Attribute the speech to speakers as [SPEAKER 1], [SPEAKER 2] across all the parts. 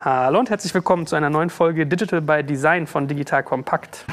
[SPEAKER 1] Hallo und herzlich willkommen zu einer neuen Folge Digital by Design von Digital Kompakt.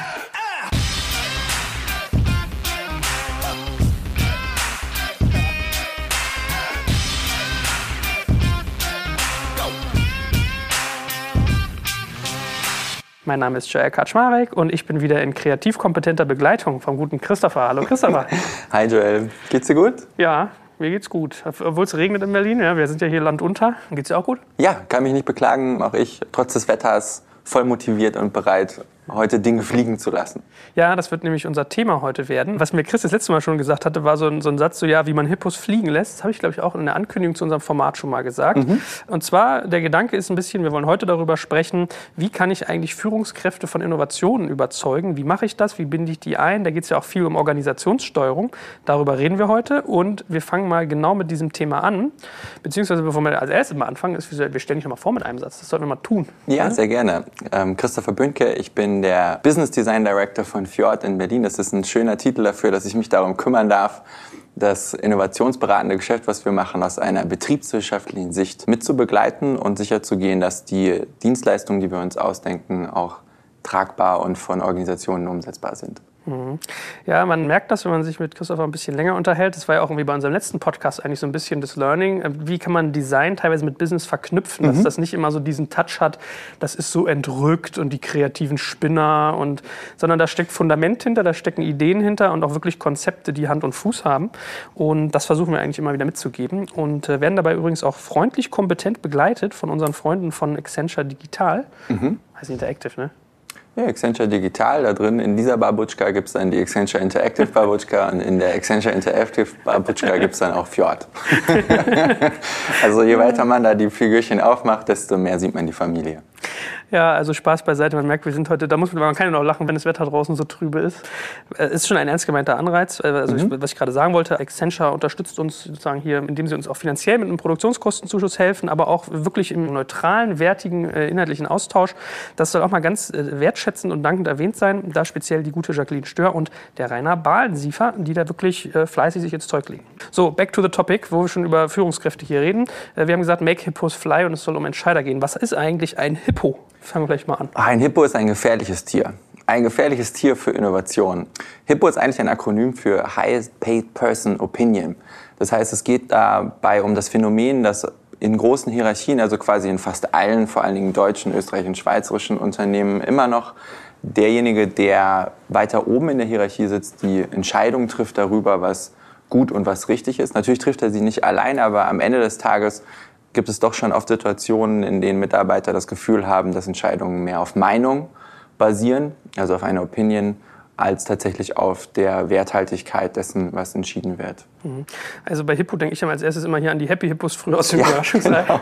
[SPEAKER 1] Mein Name ist Joel Kaczmarek und ich bin wieder in kreativ kompetenter Begleitung vom guten Christopher. Hallo Christopher.
[SPEAKER 2] Hi Joel, geht's dir gut?
[SPEAKER 1] Ja, mir geht's gut. Obwohl es regnet in Berlin, ja, wir sind ja hier landunter. Geht's dir auch gut?
[SPEAKER 2] Ja, kann mich nicht beklagen. Auch ich, trotz des Wetters, voll motiviert und bereit, heute Dinge fliegen zu lassen.
[SPEAKER 1] Ja, das wird nämlich unser Thema heute werden. Was mir Chris das letzte Mal schon gesagt hatte, war so ein, so ein Satz, so ja, wie man Hippos fliegen lässt. Das habe ich, glaube ich, auch in der Ankündigung zu unserem Format schon mal gesagt. Mhm. Und zwar, der Gedanke ist ein bisschen, wir wollen heute darüber sprechen, wie kann ich eigentlich Führungskräfte von Innovationen überzeugen? Wie mache ich das? Wie binde ich die ein? Da geht es ja auch viel um Organisationssteuerung. Darüber reden wir heute und wir fangen mal genau mit diesem Thema an. Beziehungsweise, bevor wir als erstes mal anfangen, ist, wir stellen dich nochmal vor mit einem Satz. Das sollten wir mal tun.
[SPEAKER 2] Ja, ja? sehr gerne. Ähm, Christopher Bünke, ich bin der Business Design Director von Fjord in Berlin. Das ist ein schöner Titel dafür, dass ich mich darum kümmern darf, das innovationsberatende Geschäft, was wir machen, aus einer betriebswirtschaftlichen Sicht mitzubegleiten und sicherzugehen, dass die Dienstleistungen, die wir uns ausdenken, auch tragbar und von Organisationen umsetzbar sind.
[SPEAKER 1] Mhm. Ja, man merkt das, wenn man sich mit Christopher ein bisschen länger unterhält. Das war ja auch irgendwie bei unserem letzten Podcast eigentlich so ein bisschen das Learning. Äh, wie kann man Design teilweise mit Business verknüpfen, dass mhm. das nicht immer so diesen Touch hat, das ist so entrückt und die kreativen Spinner und, sondern da steckt Fundament hinter, da stecken Ideen hinter und auch wirklich Konzepte, die Hand und Fuß haben. Und das versuchen wir eigentlich immer wieder mitzugeben und äh, werden dabei übrigens auch freundlich kompetent begleitet von unseren Freunden von Accenture Digital. Mhm. Heißt Interactive, ne?
[SPEAKER 2] Ja, Accenture Digital, da drin in dieser Babutschka gibt es dann die Accenture Interactive Babutschka und in der Accenture Interactive Babutschka gibt es dann auch Fjord. also je weiter man da die Figürchen aufmacht, desto mehr sieht man die Familie.
[SPEAKER 1] Ja, also Spaß beiseite. Man merkt, wir sind heute, da muss man, man kann ja noch lachen, wenn das Wetter draußen so trübe ist. Es ist schon ein ernst gemeinter Anreiz. Äh, also mhm. ich, was ich gerade sagen wollte, Accenture unterstützt uns sozusagen hier, indem sie uns auch finanziell mit einem Produktionskostenzuschuss helfen, aber auch wirklich im neutralen, wertigen, äh, inhaltlichen Austausch. Das soll auch mal ganz äh, wertschätzend und dankend erwähnt sein. Da speziell die gute Jacqueline Stör und der Rainer Bahlensiefer, die da wirklich fleißig sich ins Zeug legen. So, back to the topic, wo wir schon über Führungskräfte hier reden. wir haben gesagt, make Hippos fly und es soll um Entscheider gehen. Was ist eigentlich ein Hippo? Fangen wir gleich mal an.
[SPEAKER 2] Ein Hippo ist ein gefährliches Tier. Ein gefährliches Tier für Innovation. Hippo ist eigentlich ein Akronym für Highest Paid Person Opinion. Das heißt, es geht dabei um das Phänomen, dass in großen Hierarchien, also quasi in fast allen, vor allen Dingen deutschen, österreichischen, schweizerischen Unternehmen, immer noch derjenige, der weiter oben in der Hierarchie sitzt, die Entscheidung trifft darüber, was gut und was richtig ist. Natürlich trifft er sie nicht allein, aber am Ende des Tages gibt es doch schon oft Situationen, in denen Mitarbeiter das Gefühl haben, dass Entscheidungen mehr auf Meinung basieren, also auf einer Opinion, als tatsächlich auf der Werthaltigkeit dessen, was entschieden wird.
[SPEAKER 1] Mhm. Also bei Hippo denke ich als erstes immer hier an die Happy Hippos früher aus dem ja. Genau.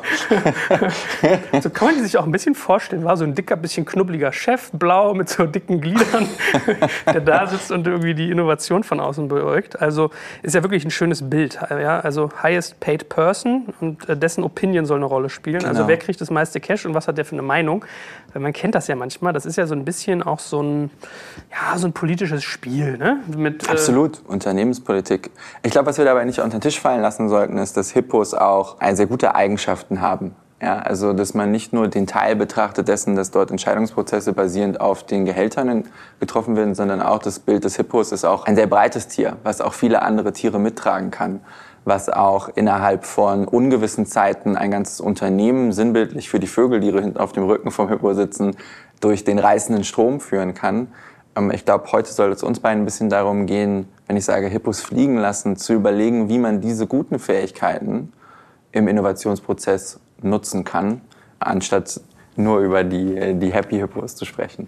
[SPEAKER 1] so kann man die sich auch ein bisschen vorstellen. War so ein dicker, bisschen knubbeliger Chef, blau mit so dicken Gliedern, der da sitzt und irgendwie die Innovation von außen beäugt. Also ist ja wirklich ein schönes Bild. Ja? Also highest paid person und äh, dessen Opinion soll eine Rolle spielen. Also genau. Also wer kriegt das meiste Cash und was hat der für eine Meinung? Weil man kennt das ja manchmal. Das ist ja so ein bisschen auch so ein, ja, so ein politisches Spiel. Ne?
[SPEAKER 2] Mit, äh Absolut, äh Unternehmenspolitik. Ich glaube, was wir dabei nicht unter den Tisch fallen lassen sollten, ist, dass Hippos auch sehr gute Eigenschaften haben. Ja, also, dass man nicht nur den Teil betrachtet dessen, dass dort Entscheidungsprozesse basierend auf den Gehältern getroffen werden, sondern auch das Bild des Hippos ist auch ein sehr breites Tier, was auch viele andere Tiere mittragen kann, was auch innerhalb von ungewissen Zeiten ein ganzes Unternehmen sinnbildlich für die Vögel, die hinten auf dem Rücken vom Hippo sitzen, durch den reißenden Strom führen kann. Ähm, ich glaube, heute soll es uns beiden ein bisschen darum gehen, wenn ich sage, Hippos fliegen lassen, zu überlegen, wie man diese guten Fähigkeiten im Innovationsprozess nutzen kann, anstatt nur über die, die Happy Hippos zu sprechen.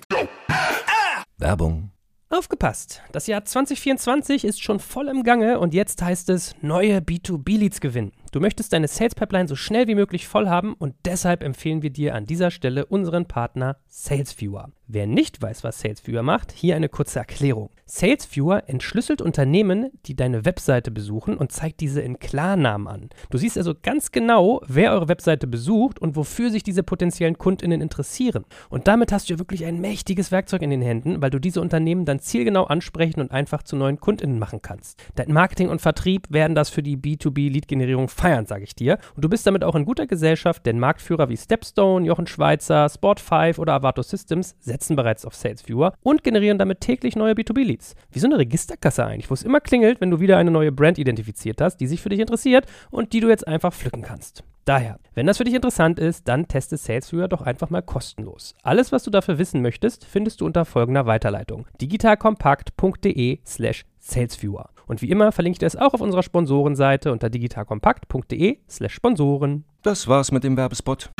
[SPEAKER 1] Werbung. Aufgepasst! Das Jahr 2024 ist schon voll im Gange und jetzt heißt es neue B2B-Leads gewinnen. Du möchtest deine Sales Pipeline so schnell wie möglich voll haben und deshalb empfehlen wir dir an dieser Stelle unseren Partner SalesViewer. Wer nicht weiß, was SalesViewer macht, hier eine kurze Erklärung. SalesViewer entschlüsselt Unternehmen, die deine Webseite besuchen und zeigt diese in Klarnamen an. Du siehst also ganz genau, wer eure Webseite besucht und wofür sich diese potenziellen Kundinnen interessieren. Und damit hast du ja wirklich ein mächtiges Werkzeug in den Händen, weil du diese Unternehmen dann zielgenau ansprechen und einfach zu neuen Kundinnen machen kannst. Dein Marketing und Vertrieb werden das für die B2B-Lead-Generierung feiern, sage ich dir. Und du bist damit auch in guter Gesellschaft, denn Marktführer wie Stepstone, Jochen Schweizer, Sport5 oder Avato Systems setzen bereits auf SalesViewer und generieren damit täglich neue B2B-Leads. Wie so eine Registerkasse eigentlich, wo es immer klingelt, wenn du wieder eine neue Brand identifiziert hast, die sich für dich interessiert und die du jetzt einfach pflücken kannst. Daher, wenn das für dich interessant ist, dann teste SalesViewer doch einfach mal kostenlos. Alles, was du dafür wissen möchtest, findest du unter folgender Weiterleitung: digitalkompakt.de slash salesviewer. Und wie immer verlinke ich das auch auf unserer Sponsorenseite unter digitalkompakt.de slash Sponsoren.
[SPEAKER 3] Das war's mit dem Werbespot.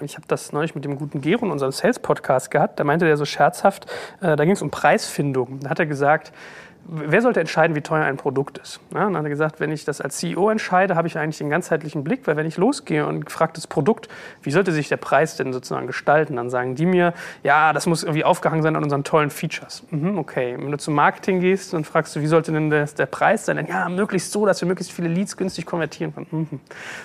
[SPEAKER 1] Ich habe das neulich mit dem guten Gero in unserem Sales-Podcast gehabt. Da meinte der so scherzhaft, äh, da ging es um Preisfindung. Da hat er gesagt, wer sollte entscheiden, wie teuer ein Produkt ist? Ja, dann hat er gesagt, wenn ich das als CEO entscheide, habe ich eigentlich den ganzheitlichen Blick, weil wenn ich losgehe und frage das Produkt, wie sollte sich der Preis denn sozusagen gestalten, dann sagen die mir, ja, das muss irgendwie aufgehangen sein an unseren tollen Features. Mhm, okay, wenn du zum Marketing gehst und fragst du, wie sollte denn das, der Preis sein? Dann, ja, möglichst so, dass wir möglichst viele Leads günstig konvertieren können. Mhm.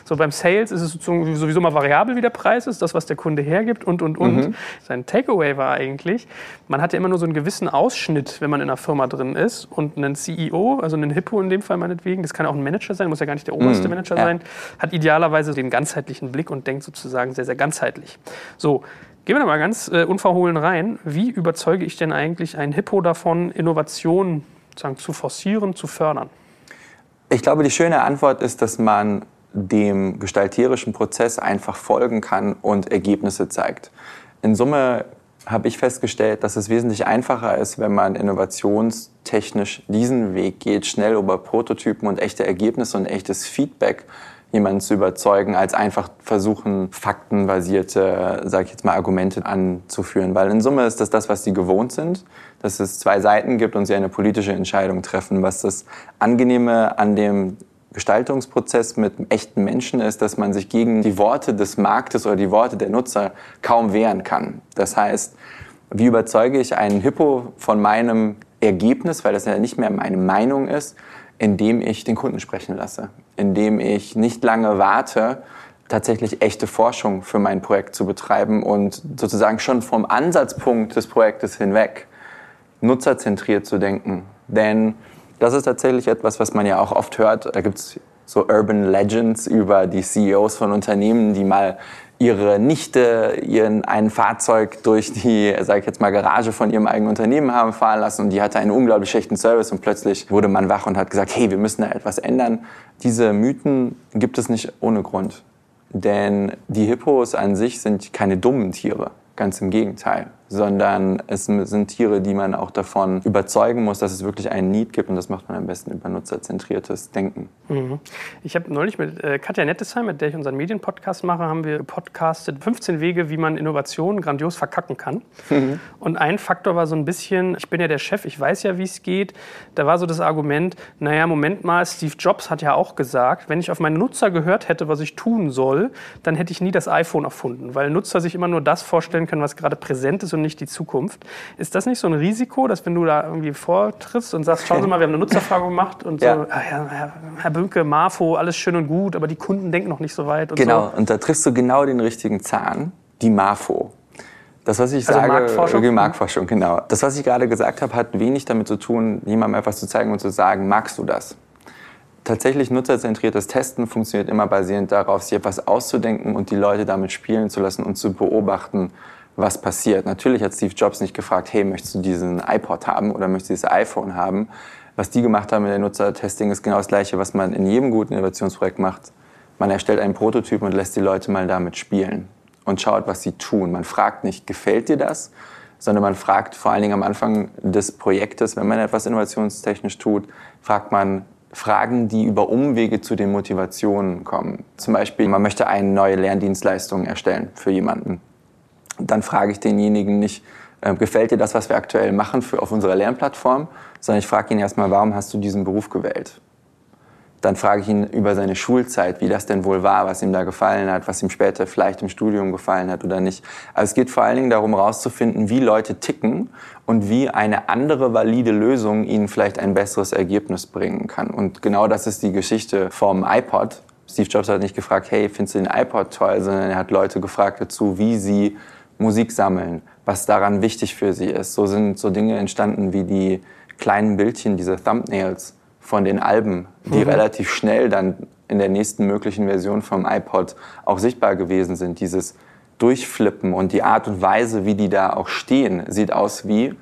[SPEAKER 1] So beim Sales ist es sowieso mal variabel, wie der Preis ist, das, was der Kunde hergibt und, und, und. Mhm. Sein Takeaway war eigentlich, man hat ja immer nur so einen gewissen Ausschnitt, wenn man in einer Firma drin ist und einen CEO, also einen Hippo in dem Fall meinetwegen, das kann auch ein Manager sein, muss ja gar nicht der oberste mhm, Manager ja. sein, hat idealerweise den ganzheitlichen Blick und denkt sozusagen sehr, sehr ganzheitlich. So, Gehen wir da mal ganz äh, unverhohlen rein. Wie überzeuge ich denn eigentlich einen Hippo davon, Innovationen sozusagen zu forcieren, zu fördern?
[SPEAKER 2] Ich glaube, die schöne Antwort ist, dass man dem gestalterischen Prozess einfach folgen kann und Ergebnisse zeigt. In Summe habe ich festgestellt, dass es wesentlich einfacher ist, wenn man innovationstechnisch diesen Weg geht, schnell über Prototypen und echte Ergebnisse und echtes Feedback jemanden zu überzeugen, als einfach versuchen, faktenbasierte, sage ich jetzt mal, Argumente anzuführen. Weil in Summe ist das das, was sie gewohnt sind, dass es zwei Seiten gibt und sie eine politische Entscheidung treffen. Was das Angenehme an dem Gestaltungsprozess mit echten Menschen ist, dass man sich gegen die Worte des Marktes oder die Worte der Nutzer kaum wehren kann. Das heißt, wie überzeuge ich einen Hippo von meinem Ergebnis, weil das ja nicht mehr meine Meinung ist, indem ich den Kunden sprechen lasse, indem ich nicht lange warte, tatsächlich echte Forschung für mein Projekt zu betreiben und sozusagen schon vom Ansatzpunkt des Projektes hinweg nutzerzentriert zu denken. Denn das ist tatsächlich etwas, was man ja auch oft hört. Da gibt es so Urban Legends über die CEOs von Unternehmen, die mal ihre Nichte ihren ein Fahrzeug durch die, sage ich jetzt mal, Garage von ihrem eigenen Unternehmen haben fahren lassen und die hatte einen unglaublich schlechten Service und plötzlich wurde man wach und hat gesagt, hey, wir müssen da etwas ändern. Diese Mythen gibt es nicht ohne Grund, denn die Hippos an sich sind keine dummen Tiere, ganz im Gegenteil sondern es sind Tiere, die man auch davon überzeugen muss, dass es wirklich einen Need gibt und das macht man am besten über nutzerzentriertes Denken.
[SPEAKER 1] Mhm. Ich habe neulich mit äh, Katja Nettesheim, mit der ich unseren Medienpodcast mache, haben wir podcastet 15 Wege, wie man Innovationen grandios verkacken kann. Mhm. Und ein Faktor war so ein bisschen, ich bin ja der Chef, ich weiß ja, wie es geht. Da war so das Argument, naja, Moment mal, Steve Jobs hat ja auch gesagt, wenn ich auf meine Nutzer gehört hätte, was ich tun soll, dann hätte ich nie das iPhone erfunden, weil Nutzer sich immer nur das vorstellen können, was gerade präsent ist und nicht die Zukunft. Ist das nicht so ein Risiko, dass wenn du da irgendwie vortrittst und sagst, schauen Sie mal, wir haben eine Nutzerfrage gemacht und ja. so, ah ja, Herr Bünke, Marfo, alles schön und gut, aber die Kunden denken noch nicht so weit.
[SPEAKER 2] Und genau, so. und da triffst du genau den richtigen Zahn, die Marfo. Das, was ich
[SPEAKER 1] also
[SPEAKER 2] sage,
[SPEAKER 1] Marktforschung?
[SPEAKER 2] Marktforschung, genau. Das, was ich gerade gesagt habe, hat wenig damit zu tun, jemandem etwas zu zeigen und zu sagen, magst du das? Tatsächlich nutzerzentriertes Testen funktioniert immer basierend darauf, sich etwas auszudenken und die Leute damit spielen zu lassen und zu beobachten, was passiert. Natürlich hat Steve Jobs nicht gefragt, hey, möchtest du diesen iPod haben oder möchtest du dieses iPhone haben? Was die gemacht haben mit der Nutzertesting ist genau das Gleiche, was man in jedem guten Innovationsprojekt macht. Man erstellt einen Prototyp und lässt die Leute mal damit spielen und schaut, was sie tun. Man fragt nicht, gefällt dir das? Sondern man fragt vor allen Dingen am Anfang des Projektes, wenn man etwas innovationstechnisch tut, fragt man Fragen, die über Umwege zu den Motivationen kommen. Zum Beispiel, man möchte eine neue Lerndienstleistung erstellen für jemanden dann frage ich denjenigen nicht, äh, gefällt dir das, was wir aktuell machen für, auf unserer Lernplattform, sondern ich frage ihn erstmal, warum hast du diesen Beruf gewählt? Dann frage ich ihn über seine Schulzeit, wie das denn wohl war, was ihm da gefallen hat, was ihm später vielleicht im Studium gefallen hat oder nicht. Also es geht vor allen Dingen darum, herauszufinden, wie Leute ticken und wie eine andere valide Lösung ihnen vielleicht ein besseres Ergebnis bringen kann. Und genau das ist die Geschichte vom iPod. Steve Jobs hat nicht gefragt, hey, findest du den iPod toll, sondern er hat Leute gefragt dazu, wie sie Musik sammeln, was daran wichtig für sie ist. So sind so Dinge entstanden wie die kleinen Bildchen, diese Thumbnails von den Alben, die mhm. relativ schnell dann in der nächsten möglichen Version vom iPod auch sichtbar gewesen sind. Dieses Durchflippen und die Art und Weise, wie die da auch stehen, sieht aus wie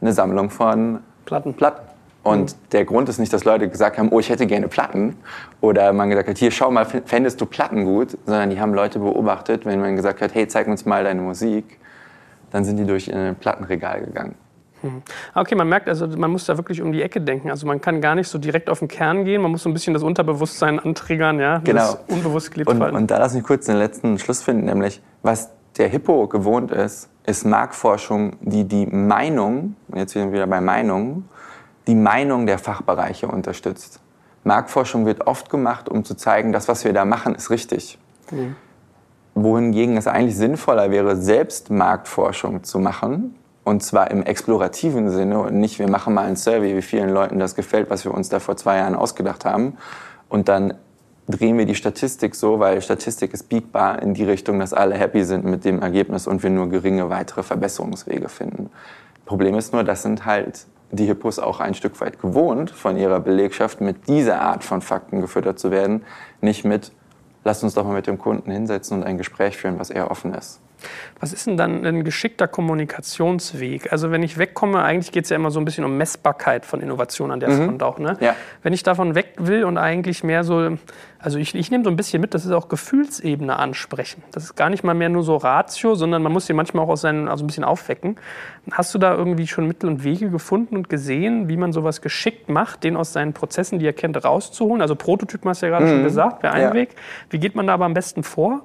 [SPEAKER 2] eine Sammlung von Platten. Platten. Und der Grund ist nicht, dass Leute gesagt haben, oh, ich hätte gerne Platten. Oder man gesagt hat, hier, schau mal, fändest du Platten gut? Sondern die haben Leute beobachtet, wenn man gesagt hat, hey, zeig uns mal deine Musik. Dann sind die durch ein Plattenregal gegangen.
[SPEAKER 1] Hm. Okay, man merkt also, man muss da wirklich um die Ecke denken. Also man kann gar nicht so direkt auf den Kern gehen, man muss so ein bisschen das Unterbewusstsein antriggern, ja,
[SPEAKER 2] genau. das
[SPEAKER 1] unbewusst
[SPEAKER 2] gelebt und, und da lass mich kurz den letzten Schluss finden, nämlich was der Hippo gewohnt ist, ist Marktforschung, die die Meinung, jetzt sind wir wieder bei Meinung, die Meinung der Fachbereiche unterstützt. Marktforschung wird oft gemacht, um zu zeigen, das, was wir da machen, ist richtig. Mhm. Wohingegen es eigentlich sinnvoller wäre, selbst Marktforschung zu machen, und zwar im explorativen Sinne und nicht, wir machen mal ein Survey, wie vielen Leuten das gefällt, was wir uns da vor zwei Jahren ausgedacht haben. Und dann drehen wir die Statistik so, weil Statistik ist biegbar in die Richtung, dass alle happy sind mit dem Ergebnis und wir nur geringe weitere Verbesserungswege finden. Problem ist nur, das sind halt die Hippos auch ein Stück weit gewohnt, von ihrer Belegschaft mit dieser Art von Fakten gefüttert zu werden, nicht mit, lasst uns doch mal mit dem Kunden hinsetzen und ein Gespräch führen, was eher offen ist.
[SPEAKER 1] Was ist denn dann ein geschickter Kommunikationsweg? Also wenn ich wegkomme, eigentlich geht es ja immer so ein bisschen um Messbarkeit von Innovation an der mhm. Front auch. Ne? Ja. Wenn ich davon weg will und eigentlich mehr so, also ich, ich nehme so ein bisschen mit, das ist auch Gefühlsebene ansprechen. Das ist gar nicht mal mehr nur so Ratio, sondern man muss sie manchmal auch aus seinen, also ein bisschen aufwecken. Hast du da irgendwie schon Mittel und Wege gefunden und gesehen, wie man sowas geschickt macht, den aus seinen Prozessen, die er kennt, rauszuholen? Also Prototypen hast du ja gerade mhm. schon gesagt, wäre ein ja. Weg. Wie geht man da aber am besten vor?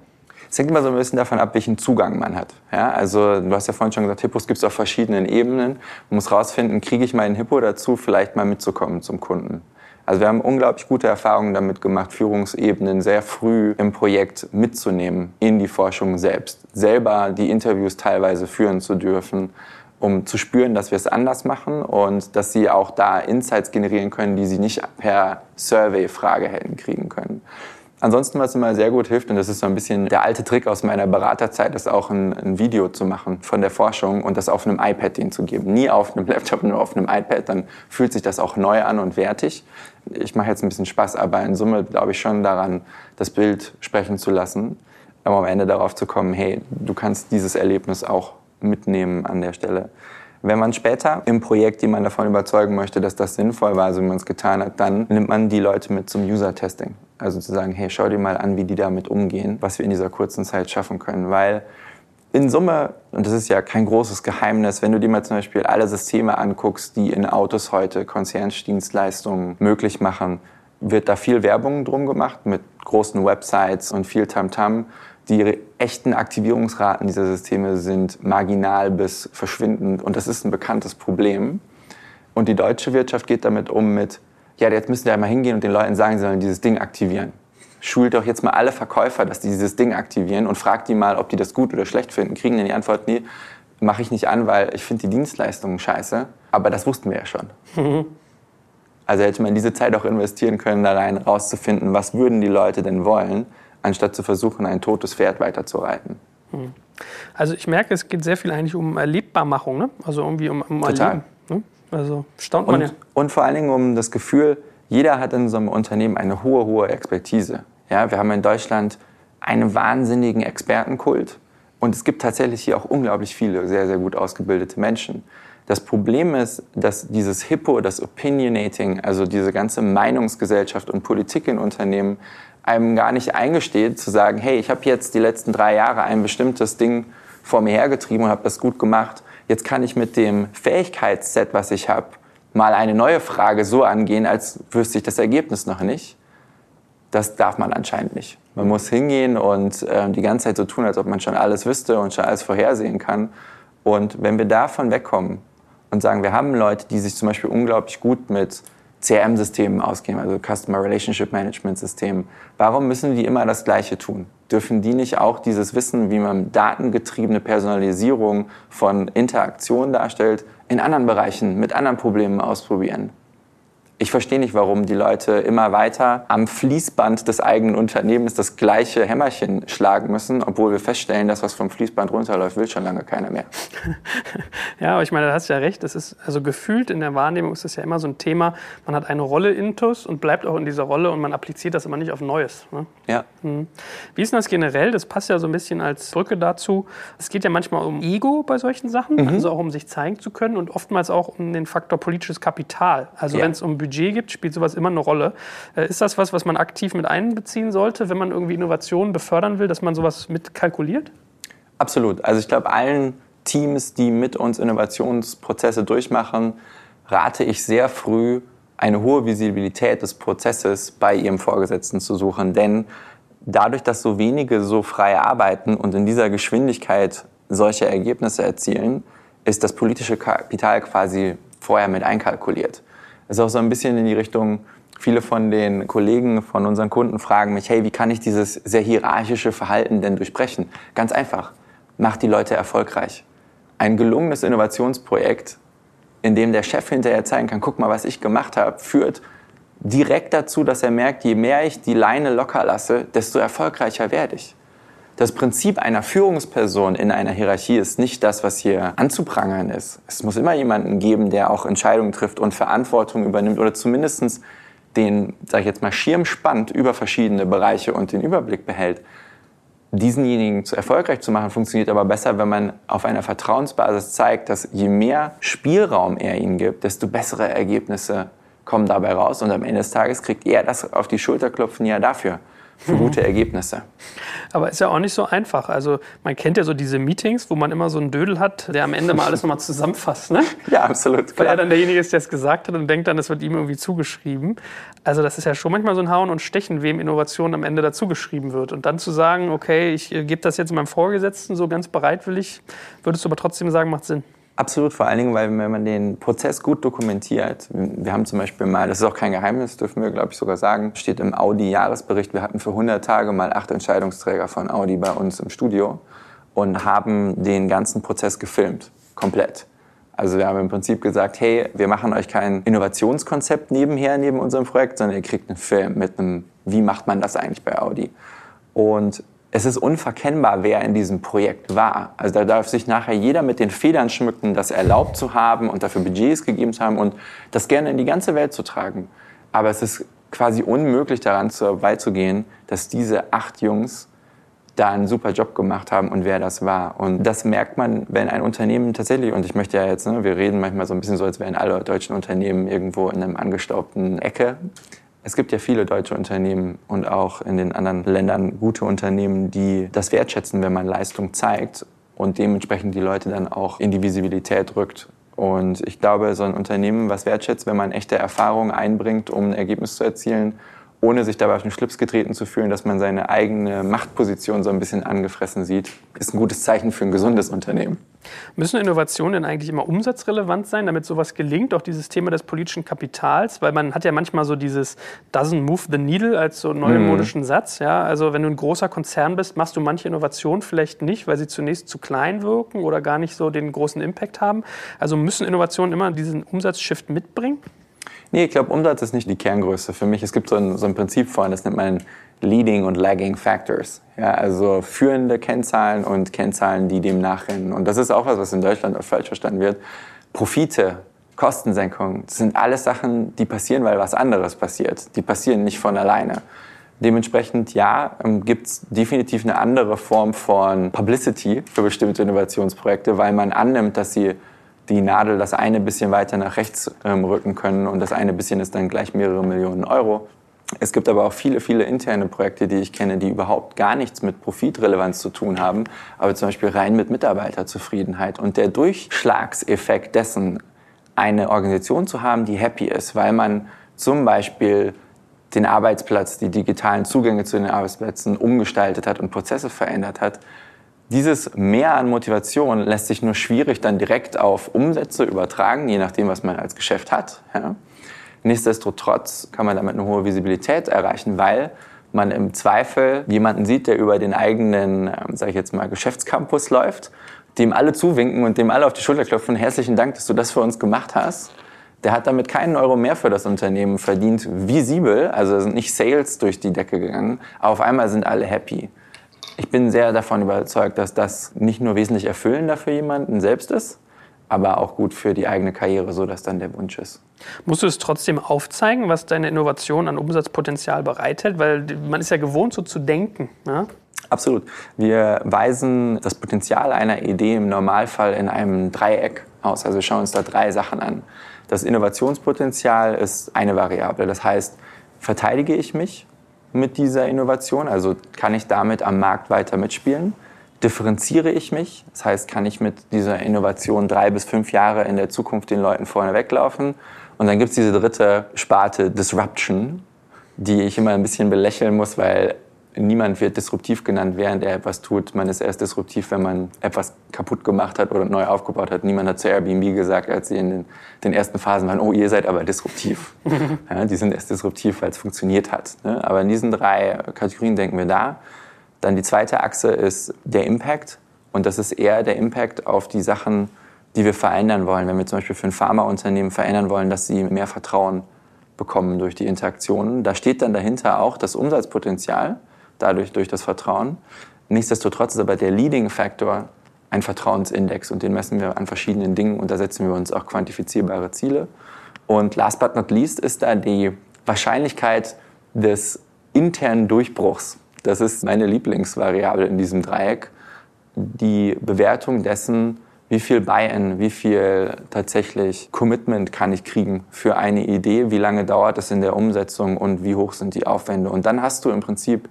[SPEAKER 2] Es hängt immer so ein bisschen davon ab, welchen Zugang man hat. Ja, also du hast ja vorhin schon gesagt, Hippos gibt es auf verschiedenen Ebenen. Man muss rausfinden, kriege ich meinen Hippo dazu, vielleicht mal mitzukommen zum Kunden. Also wir haben unglaublich gute Erfahrungen damit gemacht, Führungsebenen sehr früh im Projekt mitzunehmen in die Forschung selbst. Selber die Interviews teilweise führen zu dürfen, um zu spüren, dass wir es anders machen und dass sie auch da Insights generieren können, die sie nicht per Survey-Frage hätten kriegen können. Ansonsten, was immer sehr gut hilft, und das ist so ein bisschen der alte Trick aus meiner Beraterzeit, ist auch ein, ein Video zu machen von der Forschung und das auf einem iPad denen zu geben. Nie auf einem Laptop, nur auf einem iPad. Dann fühlt sich das auch neu an und wertig. Ich mache jetzt ein bisschen Spaß, aber in Summe glaube ich schon daran, das Bild sprechen zu lassen, um am Ende darauf zu kommen, hey, du kannst dieses Erlebnis auch mitnehmen an der Stelle. Wenn man später im Projekt jemanden davon überzeugen möchte, dass das sinnvoll war, so wie man es getan hat, dann nimmt man die Leute mit zum User-Testing. Also zu sagen, hey, schau dir mal an, wie die damit umgehen, was wir in dieser kurzen Zeit schaffen können. Weil in Summe, und das ist ja kein großes Geheimnis, wenn du dir mal zum Beispiel alle Systeme anguckst, die in Autos heute Concierge-Dienstleistungen möglich machen, wird da viel Werbung drum gemacht mit großen Websites und viel Tamtam. -Tam. Die echten Aktivierungsraten dieser Systeme sind marginal bis verschwindend und das ist ein bekanntes Problem. Und die deutsche Wirtschaft geht damit um mit, ja, jetzt müssen wir einmal hingehen und den Leuten sagen, sie sollen dieses Ding aktivieren. Schult doch jetzt mal alle Verkäufer, dass die dieses Ding aktivieren und fragt die mal, ob die das gut oder schlecht finden. Kriegen dann die Antwort, nee, mache ich nicht an, weil ich finde die Dienstleistungen scheiße. Aber das wussten wir ja schon. also hätte man diese Zeit auch investieren können, da rein rauszufinden, was würden die Leute denn wollen anstatt zu versuchen, ein totes Pferd weiterzureiten. Hm.
[SPEAKER 1] Also ich merke, es geht sehr viel eigentlich um Erlebbarmachung, ne? also irgendwie um, um
[SPEAKER 2] Total.
[SPEAKER 1] Erleben. Ne? Also staunt
[SPEAKER 2] man
[SPEAKER 1] und, ja.
[SPEAKER 2] Und vor allen Dingen um das Gefühl, jeder hat in so einem Unternehmen eine hohe, hohe Expertise. Ja, wir haben in Deutschland einen wahnsinnigen Expertenkult und es gibt tatsächlich hier auch unglaublich viele sehr, sehr gut ausgebildete Menschen. Das Problem ist, dass dieses Hippo, das Opinionating, also diese ganze Meinungsgesellschaft und Politik in Unternehmen einem gar nicht eingesteht, zu sagen, hey, ich habe jetzt die letzten drei Jahre ein bestimmtes Ding vor mir hergetrieben und habe das gut gemacht. Jetzt kann ich mit dem Fähigkeitsset, was ich habe, mal eine neue Frage so angehen, als wüsste ich das Ergebnis noch nicht. Das darf man anscheinend nicht. Man muss hingehen und äh, die ganze Zeit so tun, als ob man schon alles wüsste und schon alles vorhersehen kann. Und wenn wir davon wegkommen und sagen, wir haben Leute, die sich zum Beispiel unglaublich gut mit CRM-Systemen ausgehen, also Customer Relationship Management Systemen. Warum müssen die immer das Gleiche tun? Dürfen die nicht auch dieses Wissen, wie man datengetriebene Personalisierung von Interaktionen darstellt, in anderen Bereichen mit anderen Problemen ausprobieren? Ich verstehe nicht, warum die Leute immer weiter am Fließband des eigenen Unternehmens das gleiche Hämmerchen schlagen müssen, obwohl wir feststellen, dass was vom Fließband runterläuft, will schon lange keiner mehr.
[SPEAKER 1] ja, aber ich meine, da hast du ja recht. Das ist also gefühlt in der Wahrnehmung ist das ja immer so ein Thema. Man hat eine Rolle intus und bleibt auch in dieser Rolle und man appliziert das immer nicht auf Neues. Ne?
[SPEAKER 2] Ja. Hm.
[SPEAKER 1] Wie ist denn das generell? Das passt ja so ein bisschen als Brücke dazu. Es geht ja manchmal um Ego bei solchen Sachen, mhm. also auch um sich zeigen zu können und oftmals auch um den Faktor politisches Kapital. Also ja. wenn es um Budget gibt, spielt sowas immer eine Rolle. Äh, ist das was, was man aktiv mit einbeziehen sollte, wenn man irgendwie Innovationen befördern will, dass man sowas mit kalkuliert?
[SPEAKER 2] Absolut. Also ich glaube, allen Teams, die mit uns Innovationsprozesse durchmachen, rate ich sehr früh, eine hohe Visibilität des Prozesses bei ihrem Vorgesetzten zu suchen. Denn dadurch, dass so wenige so frei arbeiten und in dieser Geschwindigkeit solche Ergebnisse erzielen, ist das politische Kapital quasi vorher mit einkalkuliert. Ist auch so ein bisschen in die Richtung, viele von den Kollegen von unseren Kunden fragen mich, hey, wie kann ich dieses sehr hierarchische Verhalten denn durchbrechen? Ganz einfach, mach die Leute erfolgreich. Ein gelungenes Innovationsprojekt, in dem der Chef hinterher zeigen kann, guck mal, was ich gemacht habe, führt direkt dazu, dass er merkt, je mehr ich die Leine locker lasse, desto erfolgreicher werde ich. Das Prinzip einer Führungsperson in einer Hierarchie ist nicht das, was hier anzuprangern ist. Es muss immer jemanden geben, der auch Entscheidungen trifft und Verantwortung übernimmt oder zumindest den, sag ich jetzt mal, Schirm spannt über verschiedene Bereiche und den Überblick behält. Diesenjenigen zu erfolgreich zu machen, funktioniert aber besser, wenn man auf einer Vertrauensbasis zeigt, dass je mehr Spielraum er ihnen gibt, desto bessere Ergebnisse kommen dabei raus. Und am Ende des Tages kriegt er das auf die Schulter klopfen, ja dafür für gute Ergebnisse.
[SPEAKER 1] Aber ist ja auch nicht so einfach. Also man kennt ja so diese Meetings, wo man immer so einen Dödel hat, der am Ende mal alles nochmal zusammenfasst. Ne?
[SPEAKER 2] Ja, absolut.
[SPEAKER 1] Weil er dann derjenige ist, der es gesagt hat und denkt dann, es wird ihm irgendwie zugeschrieben. Also das ist ja schon manchmal so ein Hauen und Stechen, wem Innovation am Ende dazugeschrieben wird. Und dann zu sagen, okay, ich äh, gebe das jetzt meinem Vorgesetzten so ganz bereitwillig, würdest du aber trotzdem sagen, macht Sinn.
[SPEAKER 2] Absolut, vor allen Dingen, weil wenn man den Prozess gut dokumentiert, wir haben zum Beispiel mal, das ist auch kein Geheimnis, dürfen wir glaube ich sogar sagen, steht im Audi-Jahresbericht, wir hatten für 100 Tage mal acht Entscheidungsträger von Audi bei uns im Studio und haben den ganzen Prozess gefilmt, komplett. Also wir haben im Prinzip gesagt, hey, wir machen euch kein Innovationskonzept nebenher, neben unserem Projekt, sondern ihr kriegt einen Film mit einem, wie macht man das eigentlich bei Audi? Und es ist unverkennbar, wer in diesem Projekt war. Also da darf sich nachher jeder mit den Federn schmücken, das erlaubt zu haben und dafür Budgets gegeben zu haben und das gerne in die ganze Welt zu tragen. Aber es ist quasi unmöglich daran zu, beizugehen, dass diese acht Jungs da einen super Job gemacht haben und wer das war. Und das merkt man, wenn ein Unternehmen tatsächlich, und ich möchte ja jetzt, ne, wir reden manchmal so ein bisschen so, als wären alle deutschen Unternehmen irgendwo in einem angestaubten Ecke. Es gibt ja viele deutsche Unternehmen und auch in den anderen Ländern gute Unternehmen, die das wertschätzen, wenn man Leistung zeigt und dementsprechend die Leute dann auch in die Visibilität rückt. Und ich glaube, so ein Unternehmen, was wertschätzt, wenn man echte Erfahrungen einbringt, um ein Ergebnis zu erzielen, ohne sich dabei auf den Schlips getreten zu fühlen, dass man seine eigene Machtposition so ein bisschen angefressen sieht, ist ein gutes Zeichen für ein gesundes Unternehmen.
[SPEAKER 1] Müssen Innovationen denn eigentlich immer umsatzrelevant sein, damit sowas gelingt? Auch dieses Thema des politischen Kapitals, weil man hat ja manchmal so dieses doesn't move the needle als so neumodischen mhm. Satz. Ja? Also wenn du ein großer Konzern bist, machst du manche Innovationen vielleicht nicht, weil sie zunächst zu klein wirken oder gar nicht so den großen Impact haben. Also müssen Innovationen immer diesen Umsatzshift mitbringen?
[SPEAKER 2] Nee, ich glaube, Umsatz ist nicht die Kerngröße für mich. Es gibt so ein, so ein Prinzip von, das nennt man Leading und Lagging Factors. Ja, also führende Kennzahlen und Kennzahlen, die dem nachrennen. Und das ist auch was, was in Deutschland oft falsch verstanden wird. Profite, Kostensenkung, das sind alles Sachen, die passieren, weil was anderes passiert. Die passieren nicht von alleine. Dementsprechend, ja, ähm, gibt es definitiv eine andere Form von Publicity für bestimmte Innovationsprojekte, weil man annimmt, dass sie die Nadel das eine bisschen weiter nach rechts ähm, rücken können und das eine bisschen ist dann gleich mehrere Millionen Euro. Es gibt aber auch viele, viele interne Projekte, die ich kenne, die überhaupt gar nichts mit Profitrelevanz zu tun haben, aber zum Beispiel rein mit Mitarbeiterzufriedenheit. Und der Durchschlagseffekt dessen, eine Organisation zu haben, die happy ist, weil man zum Beispiel den Arbeitsplatz, die digitalen Zugänge zu den Arbeitsplätzen umgestaltet hat und Prozesse verändert hat, dieses Mehr an Motivation lässt sich nur schwierig dann direkt auf Umsätze übertragen, je nachdem, was man als Geschäft hat. Ja. Nichtsdestotrotz kann man damit eine hohe Visibilität erreichen, weil man im Zweifel jemanden sieht, der über den eigenen, ähm, sage ich jetzt mal, Geschäftscampus läuft, dem alle zuwinken und dem alle auf die Schulter klopfen. Herzlichen Dank, dass du das für uns gemacht hast. der hat damit keinen Euro mehr für das Unternehmen verdient, visibel, also sind nicht Sales durch die Decke gegangen, aber auf einmal sind alle happy. Ich bin sehr davon überzeugt, dass das nicht nur wesentlich erfüllender für jemanden selbst ist, aber auch gut für die eigene Karriere, so dass dann der Wunsch ist.
[SPEAKER 4] Musst du es trotzdem aufzeigen, was deine Innovation an Umsatzpotenzial bereithält? Weil man ist ja gewohnt, so zu denken. Ja?
[SPEAKER 2] Absolut. Wir weisen das Potenzial einer Idee im Normalfall in einem Dreieck aus. Also wir schauen uns da drei Sachen an. Das Innovationspotenzial ist eine Variable. Das heißt, verteidige ich mich mit dieser Innovation? Also kann ich damit am Markt weiter mitspielen? Differenziere ich mich? Das heißt, kann ich mit dieser Innovation drei bis fünf Jahre in der Zukunft den Leuten vorne weglaufen? Und dann gibt es diese dritte Sparte Disruption, die ich immer ein bisschen belächeln muss, weil niemand wird disruptiv genannt, während er etwas tut. Man ist erst disruptiv, wenn man etwas kaputt gemacht hat oder neu aufgebaut hat. Niemand hat zu Airbnb gesagt, als sie in den, den ersten Phasen waren, oh, ihr seid aber disruptiv. ja, die sind erst disruptiv, weil es funktioniert hat. Ne? Aber in diesen drei Kategorien denken wir da. Dann die zweite Achse ist der Impact. Und das ist eher der Impact auf die Sachen, die wir verändern wollen. Wenn wir zum Beispiel für ein Pharmaunternehmen verändern wollen, dass sie mehr Vertrauen bekommen durch die Interaktionen. Da steht dann dahinter auch das Umsatzpotenzial dadurch durch das Vertrauen. Nichtsdestotrotz ist aber der Leading Factor ein Vertrauensindex und den messen wir an verschiedenen Dingen und da setzen wir uns auch quantifizierbare Ziele. Und last but not least ist da die Wahrscheinlichkeit des internen Durchbruchs. Das ist meine Lieblingsvariable in diesem Dreieck. Die Bewertung dessen, wie viel Buy-in, wie viel tatsächlich Commitment kann ich kriegen für eine Idee, wie lange dauert es in der Umsetzung und wie hoch sind die Aufwände. Und dann hast du im Prinzip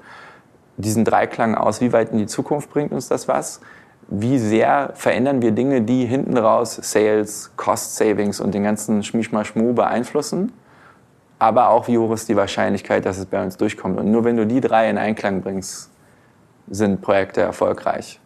[SPEAKER 2] diesen Dreiklang aus, wie weit in die Zukunft bringt uns das was? Wie sehr verändern wir Dinge, die hinten raus Sales, Cost Savings und den ganzen Schmischmaschmu beeinflussen? Aber auch, wie hoch ist die Wahrscheinlichkeit, dass es bei uns durchkommt? Und nur wenn du die drei in Einklang bringst, sind Projekte erfolgreich.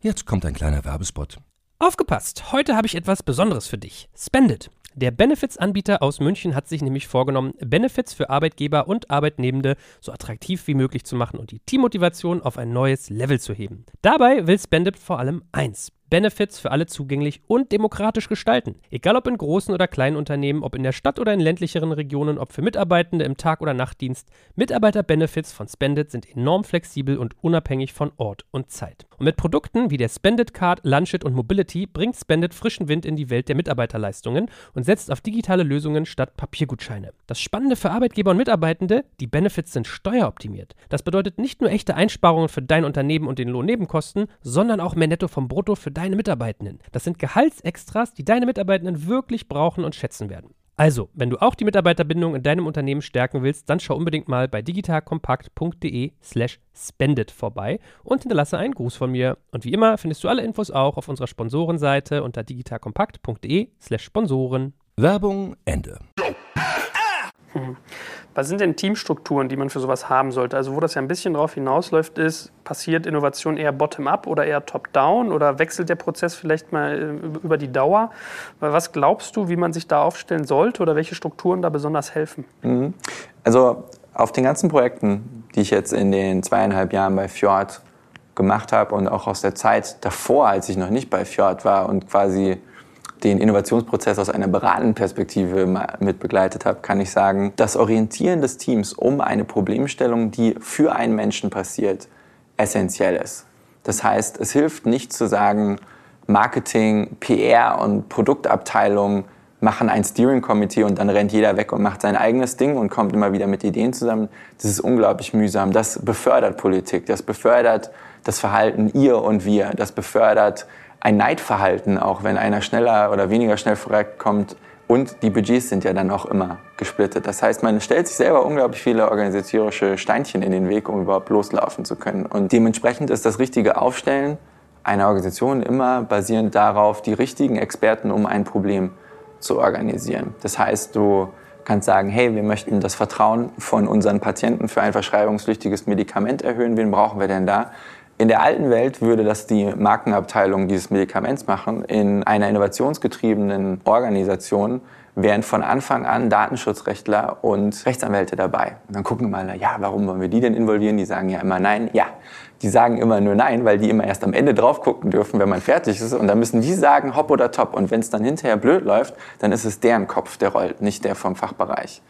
[SPEAKER 3] Jetzt kommt ein kleiner Werbespot.
[SPEAKER 4] Aufgepasst! Heute habe ich etwas Besonderes für dich. Spendit. Der Benefits-Anbieter aus München hat sich nämlich vorgenommen, Benefits für Arbeitgeber und Arbeitnehmende so attraktiv wie möglich zu machen und die Teammotivation auf ein neues Level zu heben. Dabei will Spendit vor allem eins: Benefits für alle zugänglich und demokratisch gestalten. Egal ob in großen oder kleinen Unternehmen, ob in der Stadt oder in ländlicheren Regionen, ob für Mitarbeitende im Tag- oder Nachtdienst, Mitarbeiter-Benefits von Spendit sind enorm flexibel und unabhängig von Ort und Zeit. Mit Produkten wie der Spendit Card, Lunchit und Mobility bringt Spendit frischen Wind in die Welt der Mitarbeiterleistungen und setzt auf digitale Lösungen statt Papiergutscheine. Das Spannende für Arbeitgeber und Mitarbeitende, die Benefits sind steueroptimiert. Das bedeutet nicht nur echte Einsparungen für dein Unternehmen und den Lohnnebenkosten, sondern auch mehr Netto vom Brutto für dein deine Mitarbeitenden. Das sind Gehaltsextras, die deine Mitarbeitenden wirklich brauchen und schätzen werden. Also, wenn du auch die Mitarbeiterbindung in deinem Unternehmen stärken willst, dann schau unbedingt mal bei digitalkompakt.de/slash spendet vorbei und hinterlasse einen Gruß von mir. Und wie immer findest du alle Infos auch auf unserer Sponsorenseite unter digitalkompakt.de/slash Sponsoren.
[SPEAKER 3] Werbung Ende.
[SPEAKER 4] Hm. Was sind denn Teamstrukturen, die man für sowas haben sollte? Also wo das ja ein bisschen drauf hinausläuft, ist, passiert Innovation eher bottom-up oder eher top-down oder wechselt der Prozess vielleicht mal äh, über die Dauer? Was glaubst du, wie man sich da aufstellen sollte oder welche Strukturen da besonders helfen?
[SPEAKER 2] Mhm. Also auf den ganzen Projekten, die ich jetzt in den zweieinhalb Jahren bei Fjord gemacht habe und auch aus der Zeit davor, als ich noch nicht bei Fjord war und quasi den Innovationsprozess aus einer beratenden Perspektive mit begleitet habe, kann ich sagen, das Orientieren des Teams um eine Problemstellung, die für einen Menschen passiert, essentiell ist. Das heißt, es hilft nicht zu sagen, Marketing, PR und Produktabteilung machen ein Steering Committee und dann rennt jeder weg und macht sein eigenes Ding und kommt immer wieder mit Ideen zusammen. Das ist unglaublich mühsam. Das befördert Politik, das befördert das Verhalten ihr und wir, das befördert ein Neidverhalten, auch wenn einer schneller oder weniger schnell vorankommt. Und die Budgets sind ja dann auch immer gesplittet. Das heißt, man stellt sich selber unglaublich viele organisatorische Steinchen in den Weg, um überhaupt loslaufen zu können. Und dementsprechend ist das richtige Aufstellen einer Organisation immer basierend darauf, die richtigen Experten um ein Problem zu organisieren. Das heißt, du kannst sagen, hey, wir möchten das Vertrauen von unseren Patienten für ein verschreibungspflichtiges Medikament erhöhen. Wen brauchen wir denn da? In der alten Welt würde das die Markenabteilung dieses Medikaments machen. In einer innovationsgetriebenen Organisation wären von Anfang an Datenschutzrechtler und Rechtsanwälte dabei. Und dann gucken wir mal, ja, warum wollen wir die denn involvieren? Die sagen ja immer nein. Ja, die sagen immer nur nein, weil die immer erst am Ende drauf gucken dürfen, wenn man fertig ist. Und dann müssen die sagen, hopp oder top. Und wenn es dann hinterher blöd läuft, dann ist es deren Kopf, der rollt, nicht der vom Fachbereich.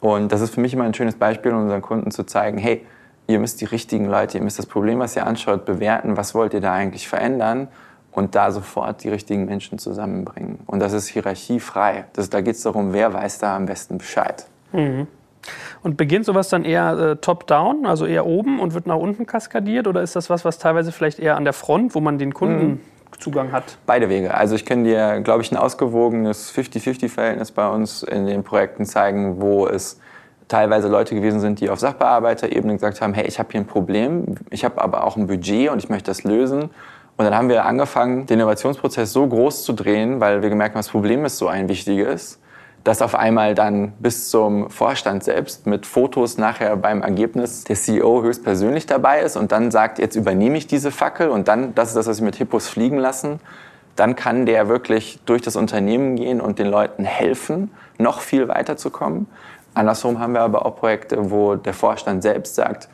[SPEAKER 2] Und das ist für mich immer ein schönes Beispiel, um unseren Kunden zu zeigen, hey, ihr müsst die richtigen Leute, ihr müsst das Problem, was ihr anschaut, bewerten, was wollt ihr da eigentlich verändern und da sofort die richtigen Menschen zusammenbringen. Und das ist hierarchiefrei. Das, da geht es darum, wer weiß da am besten Bescheid.
[SPEAKER 1] Mhm. Und beginnt sowas dann eher äh, top-down, also eher oben und wird nach unten kaskadiert? Oder ist das was, was teilweise vielleicht eher an der Front, wo man den Kunden mhm. Zugang hat?
[SPEAKER 2] Beide Wege. Also ich kann dir, glaube ich, ein ausgewogenes 50-50-Verhältnis bei uns in den Projekten zeigen, wo es teilweise Leute gewesen sind, die auf Sachbearbeiterebene gesagt haben, hey, ich habe hier ein Problem, ich habe aber auch ein Budget und ich möchte das lösen. Und dann haben wir angefangen, den Innovationsprozess so groß zu drehen, weil wir gemerkt haben, das Problem ist so ein wichtiges, dass auf einmal dann bis zum Vorstand selbst mit Fotos nachher beim Ergebnis der CEO höchstpersönlich dabei ist und dann sagt, jetzt übernehme ich diese Fackel und dann, das ist das, was wir mit Hippos fliegen lassen, dann kann der wirklich durch das Unternehmen gehen und den Leuten helfen, noch viel weiterzukommen. Andersrum haben wir aber auch Projekte, wo der Vorstand selbst sagt,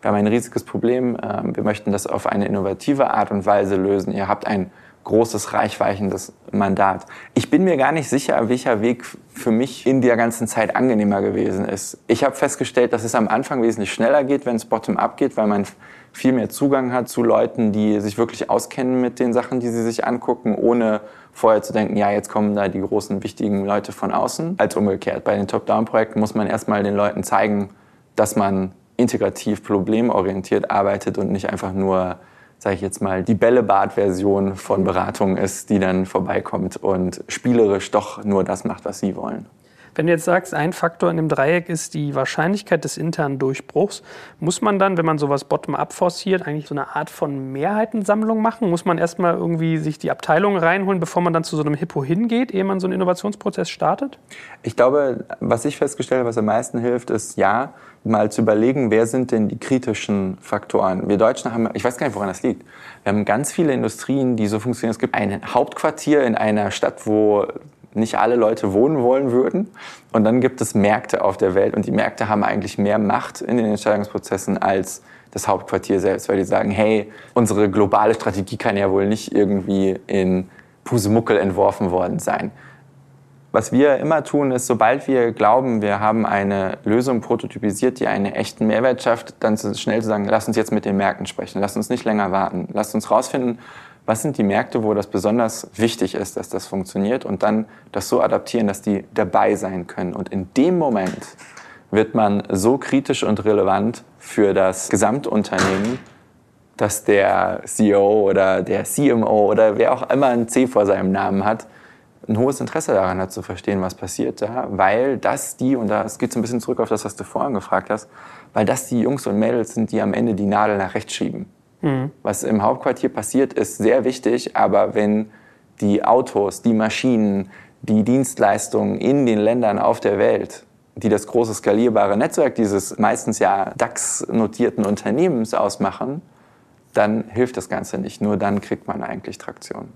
[SPEAKER 2] wir haben ein riesiges Problem, ähm, wir möchten das auf eine innovative Art und Weise lösen. Ihr habt ein großes, reichweichendes Mandat. Ich bin mir gar nicht sicher, welcher Weg für mich in der ganzen Zeit angenehmer gewesen ist. Ich habe festgestellt, dass es am Anfang wesentlich schneller geht, wenn es bottom-up geht, weil man viel mehr Zugang hat zu Leuten, die sich wirklich auskennen mit den Sachen, die sie sich angucken, ohne vorher zu denken, ja, jetzt kommen da die großen, wichtigen Leute von außen, als umgekehrt. Bei den Top-Down-Projekten muss man erstmal den Leuten zeigen, dass man integrativ, problemorientiert arbeitet und nicht einfach nur, sage ich jetzt mal, die Bällebad-Version von Beratung ist, die dann vorbeikommt und spielerisch doch nur das macht, was sie wollen.
[SPEAKER 1] Wenn du jetzt sagst, ein Faktor in dem Dreieck ist die Wahrscheinlichkeit des internen Durchbruchs, muss man dann, wenn man sowas bottom-up forciert, eigentlich so eine Art von Mehrheitensammlung machen? Muss man erstmal irgendwie sich die Abteilung reinholen, bevor man dann zu so einem Hippo hingeht, ehe man so einen Innovationsprozess startet?
[SPEAKER 2] Ich glaube, was ich festgestellt habe, was am meisten hilft, ist ja, mal zu überlegen, wer sind denn die kritischen Faktoren. Wir Deutschen haben, ich weiß gar nicht, woran das liegt. Wir haben ganz viele Industrien, die so funktionieren. Es gibt ein Hauptquartier in einer Stadt, wo nicht alle Leute wohnen wollen würden. Und dann gibt es Märkte auf der Welt und die Märkte haben eigentlich mehr Macht in den Entscheidungsprozessen als das Hauptquartier selbst, weil die sagen, hey, unsere globale Strategie kann ja wohl nicht irgendwie in Pusemuckel entworfen worden sein. Was wir immer tun, ist, sobald wir glauben, wir haben eine Lösung prototypisiert, die einen echten Mehrwert schafft, dann schnell zu sagen, lass uns jetzt mit den Märkten sprechen, lass uns nicht länger warten, lass uns rausfinden, was sind die Märkte, wo das besonders wichtig ist, dass das funktioniert und dann das so adaptieren, dass die dabei sein können. Und in dem Moment wird man so kritisch und relevant für das Gesamtunternehmen, dass der CEO oder der CMO oder wer auch immer ein C vor seinem Namen hat, ein hohes Interesse daran hat zu verstehen, was passiert da, weil das die, und da geht es ein bisschen zurück auf das, was du vorhin gefragt hast, weil das die Jungs und Mädels sind, die am Ende die Nadel nach rechts schieben. Mhm. Was im Hauptquartier passiert, ist sehr wichtig, aber wenn die Autos, die Maschinen, die Dienstleistungen in den Ländern auf der Welt, die das große skalierbare Netzwerk dieses meistens ja DAX-notierten Unternehmens ausmachen, dann hilft das Ganze nicht. Nur dann kriegt man eigentlich Traktion.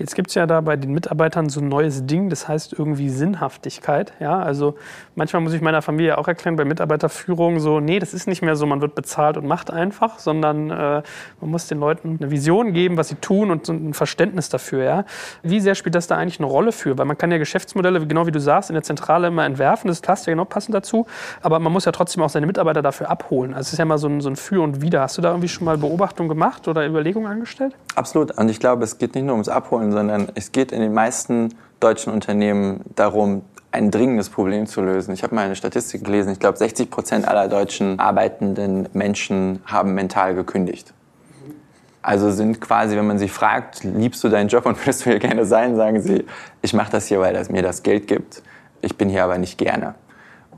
[SPEAKER 1] Jetzt gibt es ja da bei den Mitarbeitern so ein neues Ding, das heißt irgendwie Sinnhaftigkeit. Ja, also manchmal muss ich meiner Familie auch erklären, bei Mitarbeiterführung so, nee, das ist nicht mehr so, man wird bezahlt und macht einfach, sondern äh, man muss den Leuten eine Vision geben, was sie tun und so ein Verständnis dafür. Ja. Wie sehr spielt das da eigentlich eine Rolle für? Weil man kann ja Geschäftsmodelle, genau wie du sagst, in der Zentrale immer entwerfen, das passt ja genau passend dazu, aber man muss ja trotzdem auch seine Mitarbeiter dafür abholen. Also es ist ja immer so ein, so ein Für und Wider. Hast du da irgendwie schon mal Beobachtungen gemacht oder Überlegungen angestellt?
[SPEAKER 2] Absolut. Und ich glaube, es geht nicht nur ums Abholen, sondern es geht in den meisten deutschen Unternehmen darum, ein dringendes Problem zu lösen. Ich habe mal eine Statistik gelesen, ich glaube 60 Prozent aller deutschen arbeitenden Menschen haben mental gekündigt. Also sind quasi, wenn man sie fragt, liebst du deinen Job und würdest du hier gerne sein, sagen sie, ich mache das hier, weil das mir das Geld gibt. Ich bin hier aber nicht gerne.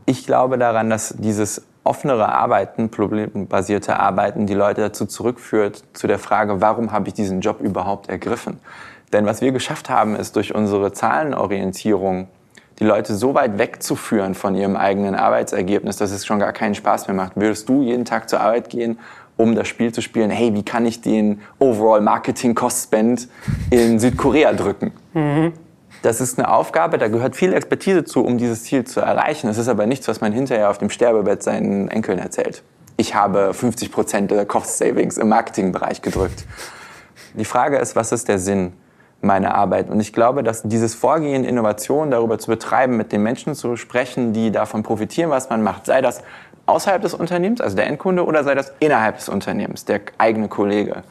[SPEAKER 2] Ich glaube daran, dass dieses offenere Arbeiten, problembasierte Arbeiten, die Leute dazu zurückführt, zu der Frage, warum habe ich diesen Job überhaupt ergriffen? Denn was wir geschafft haben, ist durch unsere Zahlenorientierung die Leute so weit wegzuführen von ihrem eigenen Arbeitsergebnis, dass es schon gar keinen Spaß mehr macht. Würdest du jeden Tag zur Arbeit gehen, um das Spiel zu spielen, hey, wie kann ich den Overall Marketing Cost Spend in Südkorea drücken? Mhm. Das ist eine Aufgabe, da gehört viel Expertise zu, um dieses Ziel zu erreichen. Das ist aber nichts, was man hinterher auf dem Sterbebett seinen Enkeln erzählt. Ich habe 50 Prozent der Cost Savings im Marketingbereich gedrückt. Die Frage ist, was ist der Sinn meiner Arbeit? Und ich glaube, dass dieses Vorgehen, Innovation darüber zu betreiben, mit den Menschen zu sprechen, die davon profitieren, was man macht, sei das außerhalb des Unternehmens, also der Endkunde, oder sei das innerhalb des Unternehmens, der eigene Kollege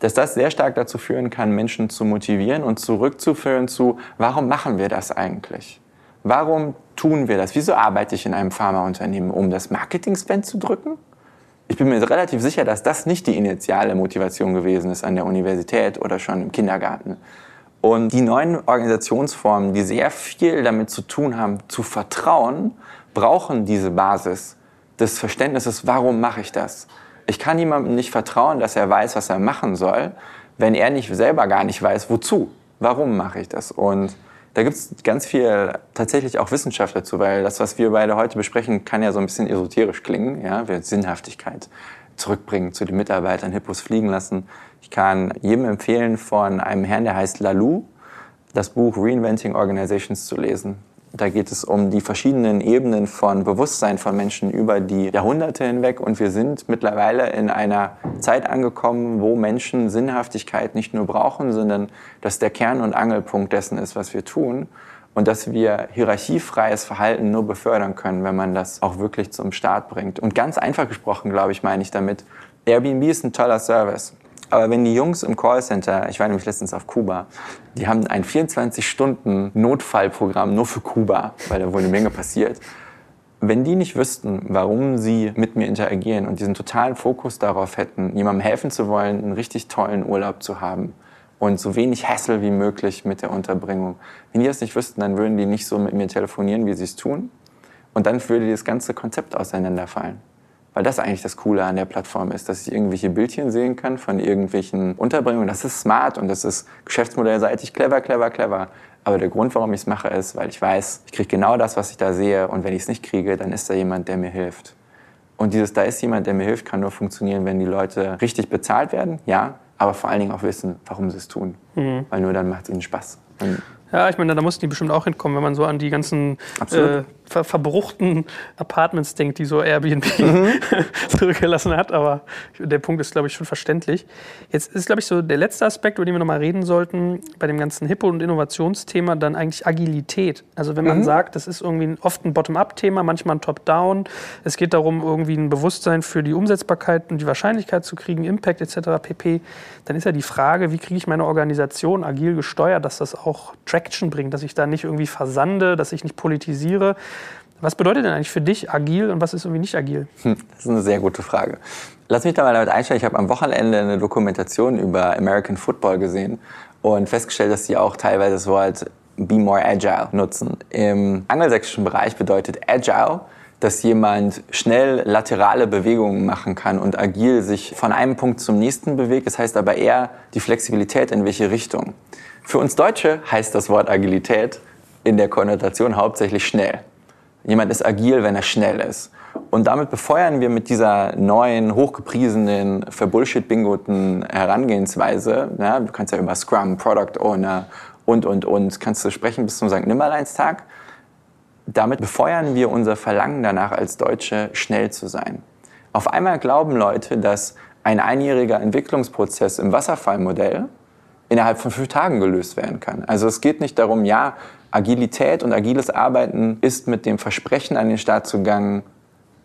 [SPEAKER 2] dass das sehr stark dazu führen kann, Menschen zu motivieren und zurückzuführen zu, warum machen wir das eigentlich? Warum tun wir das? Wieso arbeite ich in einem Pharmaunternehmen, um das Marketing-Spend zu drücken? Ich bin mir relativ sicher, dass das nicht die initiale Motivation gewesen ist an der Universität oder schon im Kindergarten. Und die neuen Organisationsformen, die sehr viel damit zu tun haben, zu vertrauen, brauchen diese Basis des Verständnisses, warum mache ich das? Ich kann jemandem nicht vertrauen, dass er weiß, was er machen soll, wenn er nicht selber gar nicht weiß, wozu. Warum mache ich das? Und da gibt es ganz viel tatsächlich auch Wissenschaft dazu, weil das, was wir beide heute besprechen, kann ja so ein bisschen esoterisch klingen. Ja? Wir Sinnhaftigkeit zurückbringen zu den Mitarbeitern, Hippos fliegen lassen. Ich kann jedem empfehlen, von einem Herrn, der heißt Lalou, das Buch Reinventing Organizations zu lesen. Da geht es um die verschiedenen Ebenen von Bewusstsein von Menschen über die Jahrhunderte hinweg. Und wir sind mittlerweile in einer Zeit angekommen, wo Menschen Sinnhaftigkeit nicht nur brauchen, sondern dass der Kern und Angelpunkt dessen ist, was wir tun. Und dass wir hierarchiefreies Verhalten nur befördern können, wenn man das auch wirklich zum Start bringt. Und ganz einfach gesprochen, glaube ich, meine ich damit, Airbnb ist ein toller Service. Aber wenn die Jungs im Callcenter, ich war nämlich letztens auf Kuba, die haben ein 24-Stunden-Notfallprogramm nur für Kuba, weil da wohl eine Menge passiert. Wenn die nicht wüssten, warum sie mit mir interagieren und diesen totalen Fokus darauf hätten, jemandem helfen zu wollen, einen richtig tollen Urlaub zu haben und so wenig Hassel wie möglich mit der Unterbringung, wenn die das nicht wüssten, dann würden die nicht so mit mir telefonieren, wie sie es tun. Und dann würde das ganze Konzept auseinanderfallen. Weil das eigentlich das Coole an der Plattform ist, dass ich irgendwelche Bildchen sehen kann von irgendwelchen Unterbringungen. Das ist smart und das ist geschäftsmodellseitig clever, clever, clever. Aber der Grund, warum ich es mache, ist, weil ich weiß, ich kriege genau das, was ich da sehe. Und wenn ich es nicht kriege, dann ist da jemand, der mir hilft. Und dieses Da ist jemand, der mir hilft, kann nur funktionieren, wenn die Leute richtig bezahlt werden, ja, aber vor allen Dingen auch wissen, warum sie es tun. Mhm. Weil nur dann macht es ihnen Spaß. Und
[SPEAKER 1] ja, ich meine, da mussten die bestimmt auch hinkommen, wenn man so an die ganzen äh, ver verbruchten Apartments denkt, die so Airbnb mhm. zurückgelassen hat. Aber der Punkt ist, glaube ich, schon verständlich. Jetzt ist, glaube ich, so der letzte Aspekt, über den wir nochmal reden sollten, bei dem ganzen Hippo- und Innovationsthema, dann eigentlich Agilität. Also wenn man mhm. sagt, das ist irgendwie oft ein Bottom-up-Thema, manchmal ein Top-down. Es geht darum, irgendwie ein Bewusstsein für die Umsetzbarkeit und die Wahrscheinlichkeit zu kriegen, Impact etc. pp. Dann ist ja die Frage, wie kriege ich meine Organisation agil gesteuert, dass das auch Traction bringt, dass ich da nicht irgendwie versande, dass ich nicht politisiere. Was bedeutet denn eigentlich für dich agil und was ist irgendwie nicht agil?
[SPEAKER 2] Hm, das ist eine sehr gute Frage. Lass mich da mal damit einsteigen. Ich habe am Wochenende eine Dokumentation über American Football gesehen und festgestellt, dass sie auch teilweise das Wort Be More Agile nutzen. Im angelsächsischen Bereich bedeutet Agile, dass jemand schnell laterale Bewegungen machen kann und agil sich von einem Punkt zum nächsten bewegt. Das heißt aber eher die Flexibilität in welche Richtung. Für uns Deutsche heißt das Wort Agilität in der Konnotation hauptsächlich schnell. Jemand ist agil, wenn er schnell ist. Und damit befeuern wir mit dieser neuen, hochgepriesenen, verbullshit-bingoten Herangehensweise, ja, du kannst ja über Scrum, Product Owner und, und, und, kannst du sprechen bis zum St. Nimmerleinstag. Damit befeuern wir unser Verlangen danach, als Deutsche schnell zu sein. Auf einmal glauben Leute, dass ein einjähriger Entwicklungsprozess im Wasserfallmodell innerhalb von fünf Tagen gelöst werden kann. Also es geht nicht darum, ja, Agilität und agiles Arbeiten ist mit dem Versprechen an den Start zu gegangen,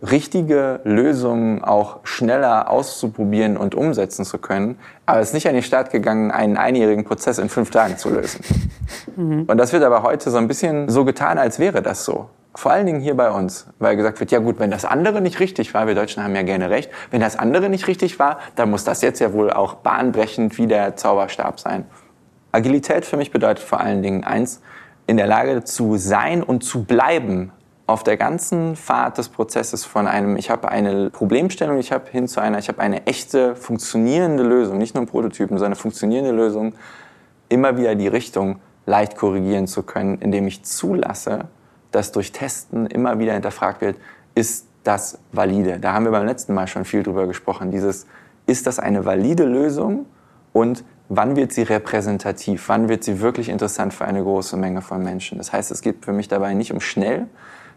[SPEAKER 2] richtige Lösungen auch schneller auszuprobieren und umsetzen zu können. Aber es ist nicht an den Start gegangen, einen einjährigen Prozess in fünf Tagen zu lösen. Mhm. Und das wird aber heute so ein bisschen so getan, als wäre das so. Vor allen Dingen hier bei uns, weil gesagt wird, ja gut, wenn das andere nicht richtig war, wir Deutschen haben ja gerne recht, wenn das andere nicht richtig war, dann muss das jetzt ja wohl auch bahnbrechend wie der Zauberstab sein. Agilität für mich bedeutet vor allen Dingen eins, in der Lage zu sein und zu bleiben auf der ganzen Fahrt des Prozesses von einem, ich habe eine Problemstellung, ich habe hin zu einer, ich habe eine echte, funktionierende Lösung, nicht nur ein Prototypen, sondern eine funktionierende Lösung, immer wieder die Richtung leicht korrigieren zu können, indem ich zulasse, dass durch Testen immer wieder hinterfragt wird, ist das valide? Da haben wir beim letzten Mal schon viel drüber gesprochen, dieses ist das eine valide Lösung und wann wird sie repräsentativ, wann wird sie wirklich interessant für eine große Menge von Menschen. Das heißt, es geht für mich dabei nicht um schnell,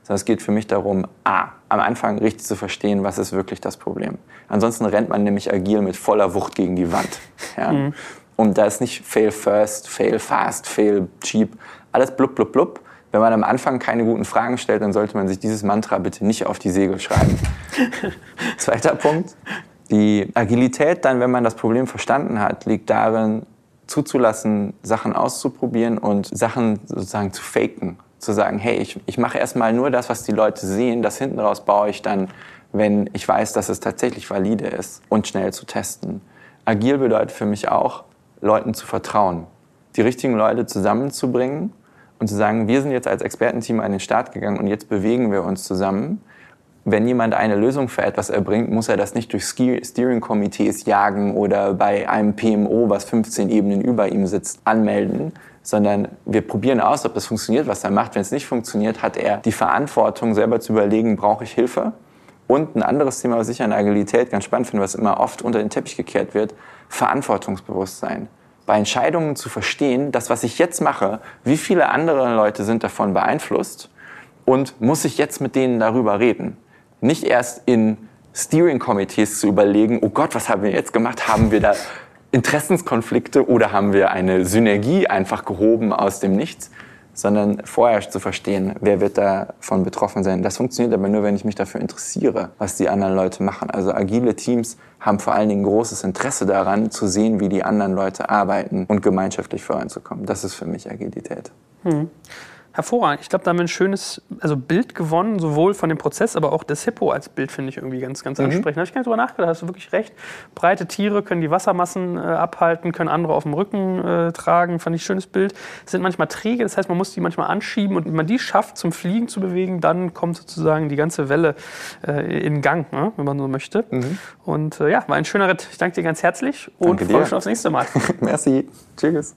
[SPEAKER 2] sondern es geht für mich darum, a, am Anfang richtig zu verstehen, was ist wirklich das Problem. Ansonsten rennt man nämlich agil mit voller Wucht gegen die Wand. Ja? Mhm. Und da ist nicht fail first, fail fast, fail cheap, alles blub, blub, blub. Wenn man am Anfang keine guten Fragen stellt, dann sollte man sich dieses Mantra bitte nicht auf die Segel schreiben. Zweiter Punkt. Die Agilität dann, wenn man das Problem verstanden hat, liegt darin, zuzulassen, Sachen auszuprobieren und Sachen sozusagen zu faken. Zu sagen, hey, ich, ich mache erstmal nur das, was die Leute sehen, das hinten raus baue ich dann, wenn ich weiß, dass es tatsächlich valide ist und schnell zu testen. Agil bedeutet für mich auch, Leuten zu vertrauen, die richtigen Leute zusammenzubringen und zu sagen, wir sind jetzt als Expertenteam an den Start gegangen und jetzt bewegen wir uns zusammen. Wenn jemand eine Lösung für etwas erbringt, muss er das nicht durch Steering-Komitees jagen oder bei einem PMO, was 15 Ebenen über ihm sitzt, anmelden, sondern wir probieren aus, ob das funktioniert, was er macht. Wenn es nicht funktioniert, hat er die Verantwortung, selber zu überlegen, brauche ich Hilfe? Und ein anderes Thema, was ich an Agilität ganz spannend finde, was immer oft unter den Teppich gekehrt wird, Verantwortungsbewusstsein bei Entscheidungen zu verstehen, das, was ich jetzt mache, wie viele andere Leute sind davon beeinflusst und muss ich jetzt mit denen darüber reden. Nicht erst in Steering-Komitees zu überlegen, oh Gott, was haben wir jetzt gemacht? Haben wir da Interessenskonflikte oder haben wir eine Synergie einfach gehoben aus dem Nichts? Sondern vorher zu verstehen, wer wird davon betroffen sein. Das funktioniert aber nur, wenn ich mich dafür interessiere, was die anderen Leute machen. Also agile Teams haben vor allen Dingen großes Interesse daran, zu sehen, wie die anderen Leute arbeiten und gemeinschaftlich voranzukommen. Das ist für mich Agilität. Hm
[SPEAKER 1] hervorragend. Ich glaube, da haben wir ein schönes also Bild gewonnen, sowohl von dem Prozess, aber auch das Hippo als Bild finde ich irgendwie ganz, ganz mhm. ansprechend. Da habe ich gar nicht drüber nachgedacht, hast du wirklich recht. Breite Tiere können die Wassermassen äh, abhalten, können andere auf dem Rücken äh, tragen, fand ich ein schönes Bild. Sind manchmal träge, das heißt, man muss die manchmal anschieben und wenn man die schafft, zum Fliegen zu bewegen, dann kommt sozusagen die ganze Welle äh, in Gang, ne, wenn man so möchte. Mhm. Und äh, ja, war ein schöner Ritt. Ich danke dir ganz herzlich und freue mich schon aufs nächste Mal.
[SPEAKER 2] Merci. Tschüss.